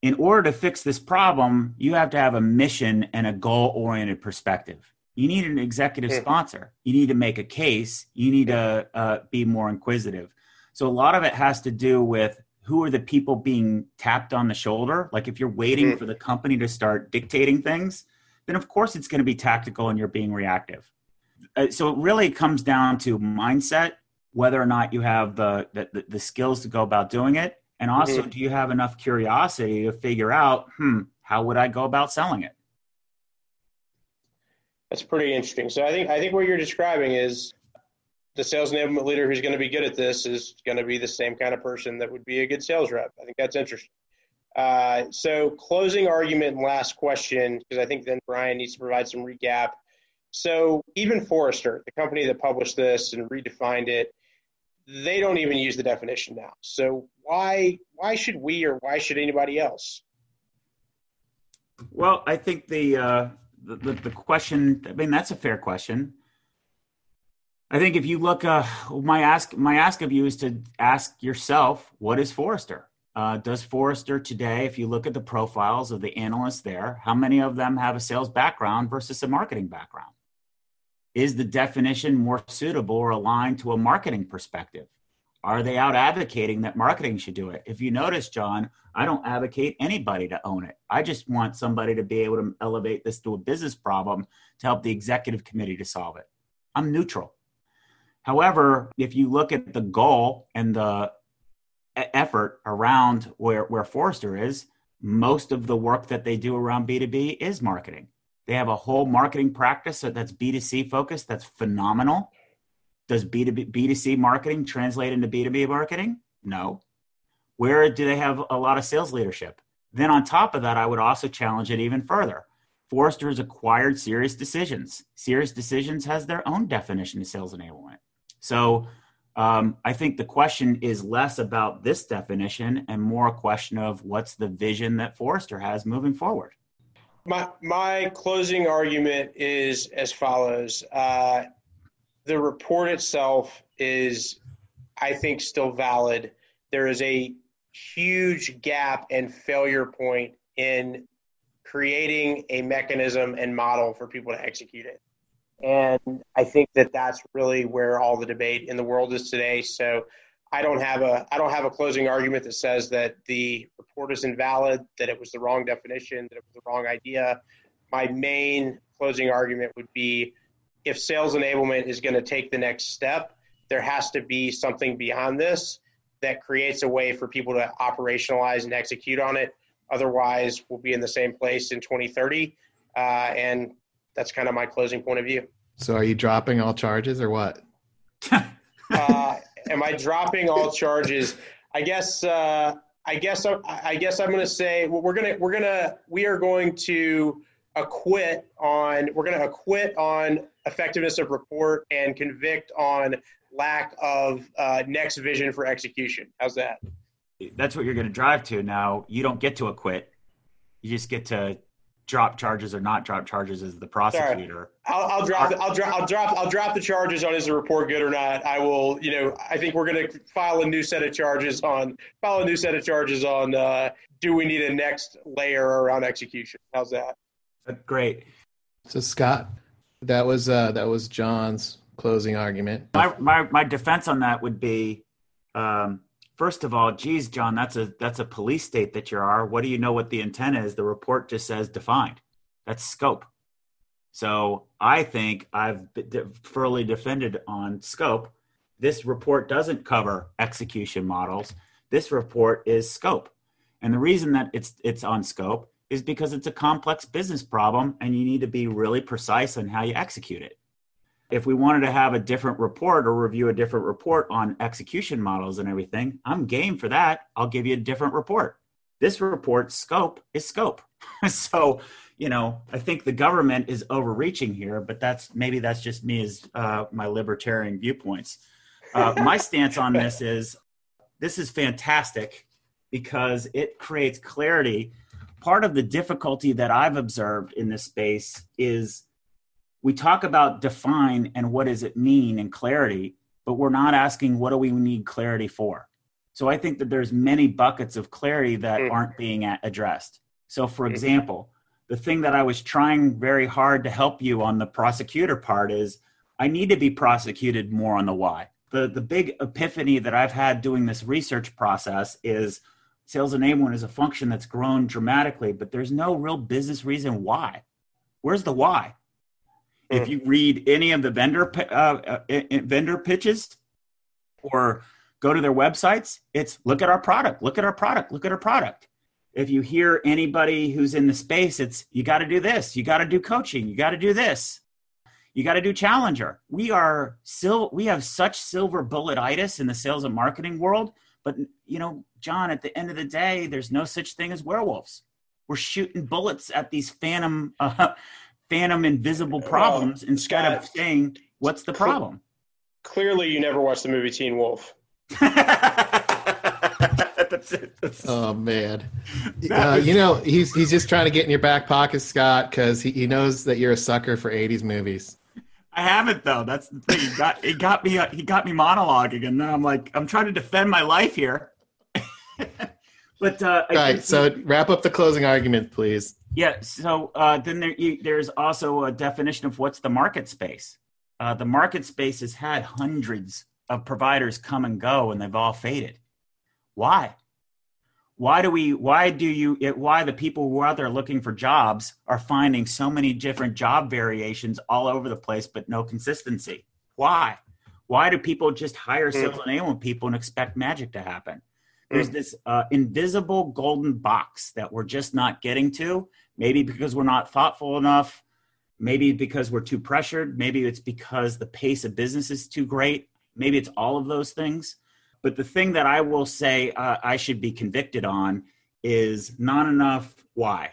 in order to fix this problem you have to have a mission and a goal oriented perspective you need an executive mm-hmm. sponsor. You need to make a case. You need to uh, be more inquisitive. So a lot of it has to do with who are the people being tapped on the shoulder. Like if you're waiting mm-hmm. for the company to start dictating things then of course it's going to be tactical and you're being reactive. Uh, so it really comes down to mindset whether or not you have the the, the skills to go about doing it. And also mm-hmm. do you have enough curiosity to figure out hmm how would i go about selling it that's pretty interesting so i think i think what you're describing is the sales enablement leader who's going to be good at this is going to be the same kind of person that would be a good sales rep. I think that's interesting. Uh, so, closing argument and last question, because I think then Brian needs to provide some recap. So, even Forrester, the company that published this and redefined it, they don't even use the definition now. So, why why should we or why should anybody else? Well, I think the, uh, the, the question. I mean, that's a fair question I think if you look, uh, my ask my ask of you is to ask yourself, what is Forrester? Uh, does Forrester today, if you look at the profiles of the analysts there, how many of them have a sales background versus a marketing background? Is the definition more suitable or aligned to a marketing perspective? Are they out advocating that marketing should do it? If you notice, John, I don't advocate anybody to own it. I just want somebody to be able to elevate this to a business problem to help the executive committee to solve it. I'm neutral. However, if you look at the goal and the effort around where, where Forrester is, most of the work that they do around B2B is marketing. They have a whole marketing practice that's B2C focused that's phenomenal. Does B2B, B2C marketing translate into B2B marketing? No. Where do they have a lot of sales leadership? Then on top of that, I would also challenge it even further. Forrester has acquired SiriusDecisions. Serious Decisions has their own definition of sales enablement. So um, I think the question is less about this definition and more a question of what's the vision that Forrester has moving forward. My my closing argument is as follows: uh, the report itself is, I think, still valid. There is a huge gap and failure point in creating a mechanism and model for people to execute it. And I think that that's really where all the debate in the world is today. So I don't have a I don't have a closing argument that says that the report is invalid, that it was the wrong definition, that it was the wrong idea. My main closing argument would be if sales enablement is going to take the next step, there has to be something beyond this that creates a way for people to operationalize and execute on it. Otherwise, we'll be in the same place in 2030. Uh, and that's kind of my closing point of view. So, are you dropping all charges or what? *laughs* uh, am I dropping all charges? I guess. Uh, I guess. I guess I'm going to say well, we're going to we're going to we are going to acquit on we're going to acquit on effectiveness of report and convict on lack of uh, next vision for execution. How's that? That's what you're going to drive to. Now you don't get to acquit; you just get to drop charges or not drop charges as the prosecutor. I'll, I'll, drop. I'll drop. I'll drop. I'll drop the charges on is the report good or not. I will. You know, I think we're going to file a new set of charges on. File a new set of charges on. Uh, do we need a next layer around execution? How's that? Great. So Scott, that was uh, that was John's closing argument. My my my defense on that would be. Um, First of all, geez, John, that's a that's a police state that you are. What do you know what the intent is? The report just says defined. That's scope. So I think I've thoroughly defended on scope. This report doesn't cover execution models. This report is scope. And the reason that it's it's on scope is because it's a complex business problem and you need to be really precise on how you execute it if we wanted to have a different report or review a different report on execution models and everything, I'm game for that. I'll give you a different report. This report scope is scope. *laughs* so, you know, I think the government is overreaching here, but that's maybe that's just me as uh, my libertarian viewpoints. Uh, my *laughs* stance on this is this is fantastic because it creates clarity. Part of the difficulty that I've observed in this space is we talk about define and what does it mean and clarity, but we're not asking what do we need clarity for. So I think that there's many buckets of clarity that mm. aren't being addressed. So for mm-hmm. example, the thing that I was trying very hard to help you on the prosecutor part is I need to be prosecuted more on the why. The the big epiphany that I've had doing this research process is sales enablement is a function that's grown dramatically, but there's no real business reason why. Where's the why? If you read any of the vendor uh, uh, vendor pitches or go to their websites, it's look at our product, look at our product, look at our product. If you hear anybody who's in the space, it's you got to do this, you got to do coaching, you got to do this, you got to do challenger. We are still we have such silver bulletitis in the sales and marketing world, but you know, John, at the end of the day, there's no such thing as werewolves. We're shooting bullets at these phantom uh, *laughs* phantom invisible problems well, instead Scott, of saying what's the problem. Clearly, you never watched the movie Teen Wolf. *laughs* that's it. That's... Oh man, *laughs* uh, you know he's he's just trying to get in your back pocket, Scott, because he, he knows that you're a sucker for '80s movies. I haven't though. That's the thing. He got he got me he got me monologuing, and then I'm like I'm trying to defend my life here. *laughs* but uh, All right, so wrap up the closing argument, please. Yeah. So uh, then there, you, there's also a definition of what's the market space. Uh, the market space has had hundreds of providers come and go, and they've all faded. Why? Why do we? Why do you? It, why the people who are out there looking for jobs are finding so many different job variations all over the place, but no consistency? Why? Why do people just hire mm. sales enablement people and expect magic to happen? There's mm. this uh, invisible golden box that we're just not getting to. Maybe because we're not thoughtful enough. Maybe because we're too pressured. Maybe it's because the pace of business is too great. Maybe it's all of those things. But the thing that I will say uh, I should be convicted on is not enough why.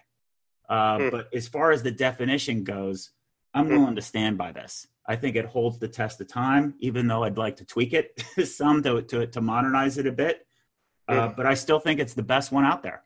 Uh, mm. But as far as the definition goes, I'm mm. willing to stand by this. I think it holds the test of time, even though I'd like to tweak it *laughs* some to, to, to modernize it a bit. Uh, mm. But I still think it's the best one out there.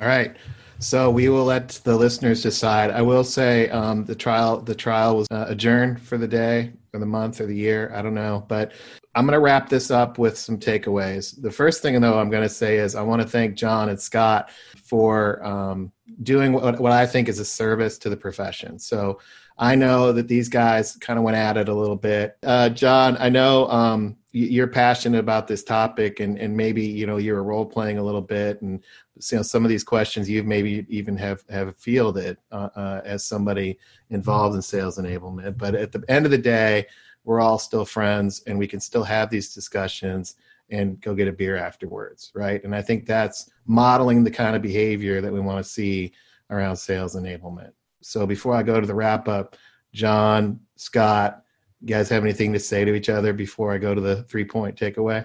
All right. So we will let the listeners decide. I will say um, the trial the trial was uh, adjourned for the day or the month or the year. I don't know, but I'm going to wrap this up with some takeaways. The first thing, though, I'm going to say is I want to thank John and Scott for um, doing what, what I think is a service to the profession. So I know that these guys kind of went at it a little bit. Uh, John, I know um, you're passionate about this topic, and, and maybe you know you're role playing a little bit, and you know some of these questions you've maybe even have have fielded uh, uh, as somebody involved in sales enablement. But at the end of the day, we're all still friends, and we can still have these discussions and go get a beer afterwards, right? And I think that's modeling the kind of behavior that we want to see around sales enablement. So before I go to the wrap up, John, Scott, you guys have anything to say to each other before I go to the three point takeaway?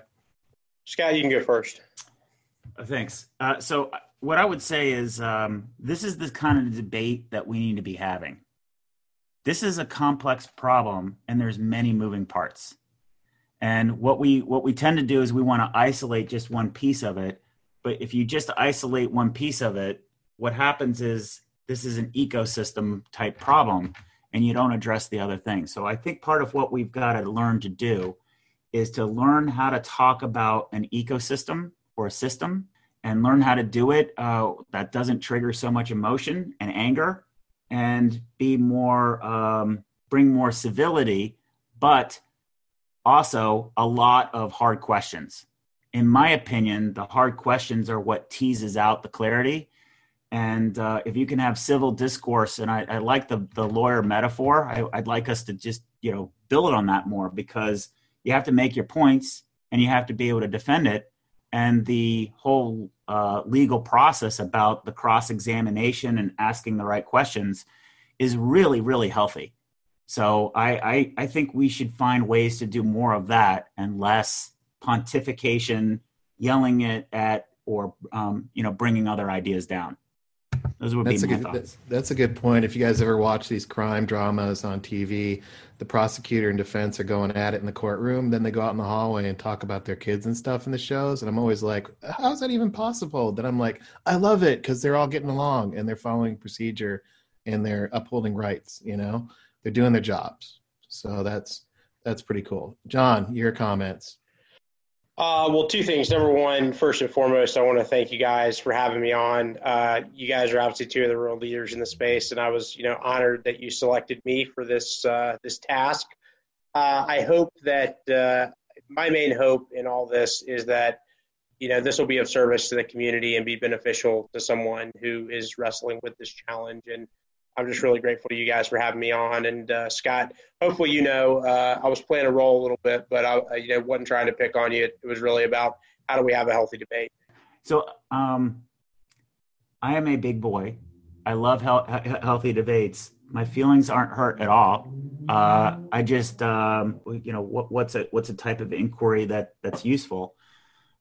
Scott, you can go first. Uh, thanks. Uh, so, uh, what I would say is um, this is the kind of debate that we need to be having. This is a complex problem, and there's many moving parts. And what we what we tend to do is we want to isolate just one piece of it. But if you just isolate one piece of it, what happens is this is an ecosystem type problem and you don't address the other things. So I think part of what we've got to learn to do is to learn how to talk about an ecosystem or a system and learn how to do it uh, that doesn't trigger so much emotion and anger and be more um, bring more civility but also a lot of hard questions in my opinion the hard questions are what teases out the clarity and uh, if you can have civil discourse, and I, I like the the lawyer metaphor, I, I'd like us to just you know build on that more because you have to make your points and you have to be able to defend it. And the whole uh, legal process about the cross examination and asking the right questions is really, really healthy. So I, I, I, think we should find ways to do more of that and less pontification, yelling it at, or um, you know, bringing other ideas down. Those would that's be my good, thoughts. That's a good point. If you guys ever watch these crime dramas on TV, the prosecutor and defense are going at it in the courtroom. Then they go out in the hallway and talk about their kids and stuff in the shows. And I'm always like, how's that even possible? Then I'm like, I love it because they're all getting along and they're following procedure and they're upholding rights. You know, they're doing their jobs. So that's that's pretty cool. John, your comments. Uh, well, two things. Number one, first and foremost, I want to thank you guys for having me on. Uh, you guys are obviously two of the real leaders in the space, and I was, you know, honored that you selected me for this uh, this task. Uh, I hope that uh, my main hope in all this is that, you know, this will be of service to the community and be beneficial to someone who is wrestling with this challenge. And I'm just really grateful to you guys for having me on. And uh, Scott, hopefully you know uh, I was playing a role a little bit, but I you know wasn't trying to pick on you. It was really about how do we have a healthy debate. So um, I am a big boy. I love he- healthy debates. My feelings aren't hurt at all. Uh, I just um, you know what, what's a what's a type of inquiry that that's useful.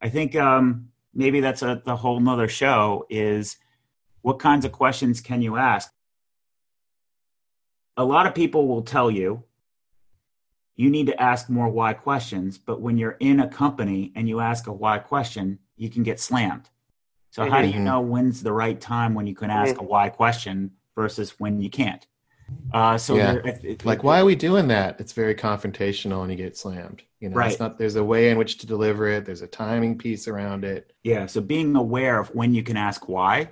I think um, maybe that's a the whole nother show is what kinds of questions can you ask a lot of people will tell you you need to ask more why questions, but when you're in a company and you ask a why question, you can get slammed. So mm-hmm. how do you mm-hmm. know when's the right time when you can ask mm-hmm. a why question versus when you can't? Uh, so Yeah. there- it- it- Like, why are we doing that? It's very confrontational and you get slammed. You know, Right. it's not, there's a way in which to deliver it. There's a timing piece around it. Yeah, so being aware of when you can ask why.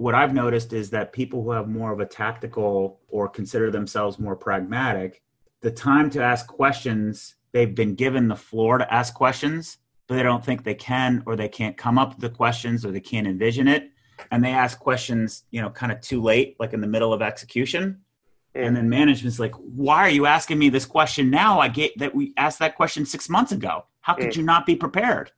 What I've noticed is that people who have more of a tactical or consider themselves more pragmatic, the time to ask questions, they've been given the floor to ask questions, but they don't think they can or they can't come up with the questions or they can't envision it. And they ask questions, you know, kind of too late, like in the middle of execution. And then management's like, why are you asking me this question now? I get that we asked that question six months ago. How could Mm. you not be prepared?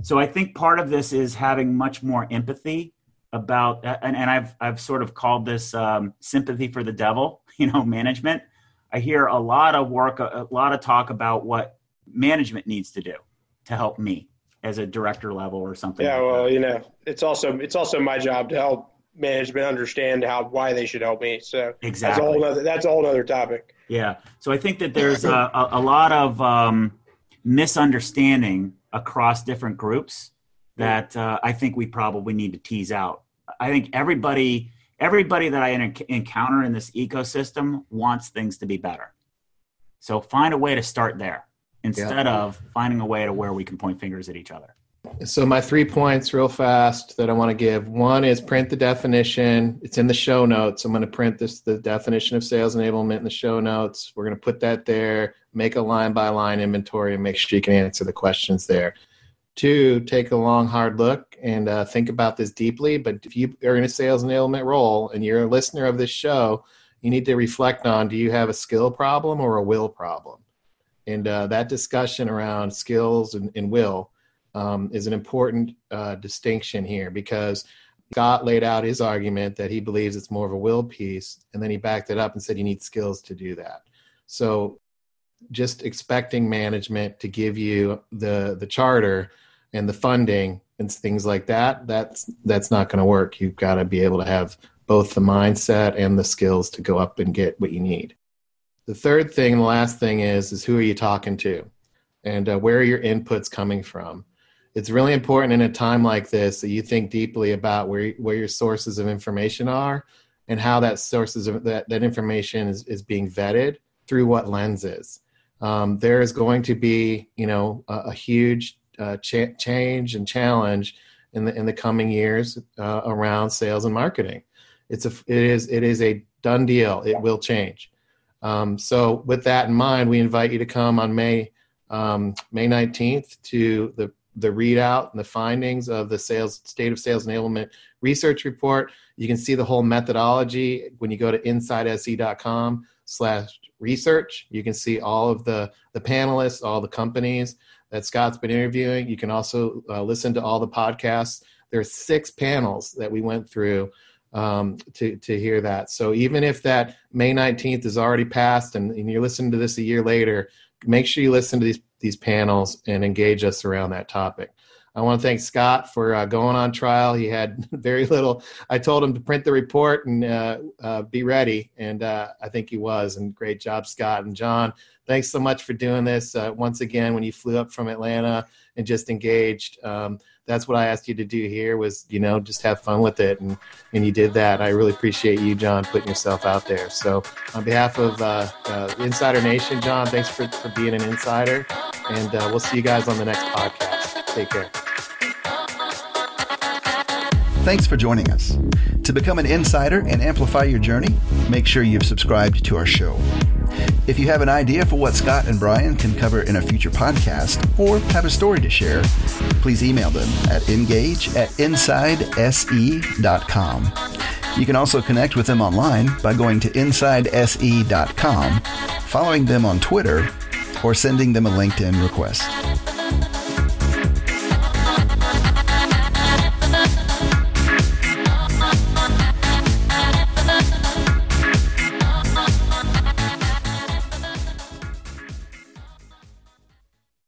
So I think part of this is having much more empathy about, and, and I've I've sort of called this um, sympathy for the devil. *laughs* You know, management. I hear a lot of work, a, a lot of talk about what management needs to do to help me as a director level or something. Yeah, like well, that. you know, it's also it's also my job to help management understand how why they should help me. So that's a exactly. whole other that's a whole other topic. Yeah. So I think that there's a, a, a lot of um, misunderstanding across different groups that uh, I think we probably need to tease out. I think everybody everybody that I encounter in this ecosystem wants things to be better. So find a way to start there instead of finding a way to where we can point fingers at each other. So my three points real fast that I want to give. One is print the definition. It's in the show notes. I'm going to print this the definition of sales enablement in the show notes. We're going to put that there, make a line by line inventory and make sure you can answer the questions there. Two, take a long hard look and uh, think about this deeply. But if you are in a sales enablement role and you're a listener of this show, you need to reflect on do you have a skill problem or a will problem? And uh, that discussion around skills and, and will um, is an important uh, distinction here because Scott laid out his argument that he believes it's more of a will piece, and then he backed it up and said you need skills to do that. So, just expecting management to give you the the charter and the funding and things like that that's that's not going to work. You've got to be able to have both the mindset and the skills to go up and get what you need. The third thing, the last thing is is who are you talking to, and uh, where are your inputs coming from? it's really important in a time like this that you think deeply about where where your sources of information are and how that sources of that, that information is, is being vetted through what lenses um, there is going to be you know a, a huge uh, cha- change and challenge in the in the coming years uh, around sales and marketing. It's a it is it is a done deal. It will change. Um, so with that in mind we invite you to come on may um, may 19th to the the readout and the findings of the sales state of sales enablement research report. You can see the whole methodology when you go to insidese.com slash research. You can see all of the, the panelists, all the companies that Scott's been interviewing. You can also uh, listen to all the podcasts. There are six panels that we went through um, to, to hear that. So even if that May 19th is already passed and, and you're listening to this a year later, make sure you listen to these these panels and engage us around that topic. I want to thank Scott for uh, going on trial. He had *laughs* very little. I told him to print the report and uh, uh, be ready, and uh, I think he was. And great job, Scott and John. Thanks so much for doing this uh, once again. When you flew up from Atlanta and just engaged, um, that's what I asked you to do here. Was you know just have fun with it, and and you did that. I really appreciate you, John, putting yourself out there. So on behalf of uh, Insider Nation, John, thanks for for being an insider, and we'll see you guys on the next podcast. Take care. Thanks for joining us. To become an insider and amplify your journey, make sure you've subscribed to our show. If you have an idea for what Scott and Brian can cover in a future podcast or have a story to share, please email them at engage at insidese.com. You can also connect with them online by going to insidese.com, following them on Twitter, or sending them a LinkedIn request.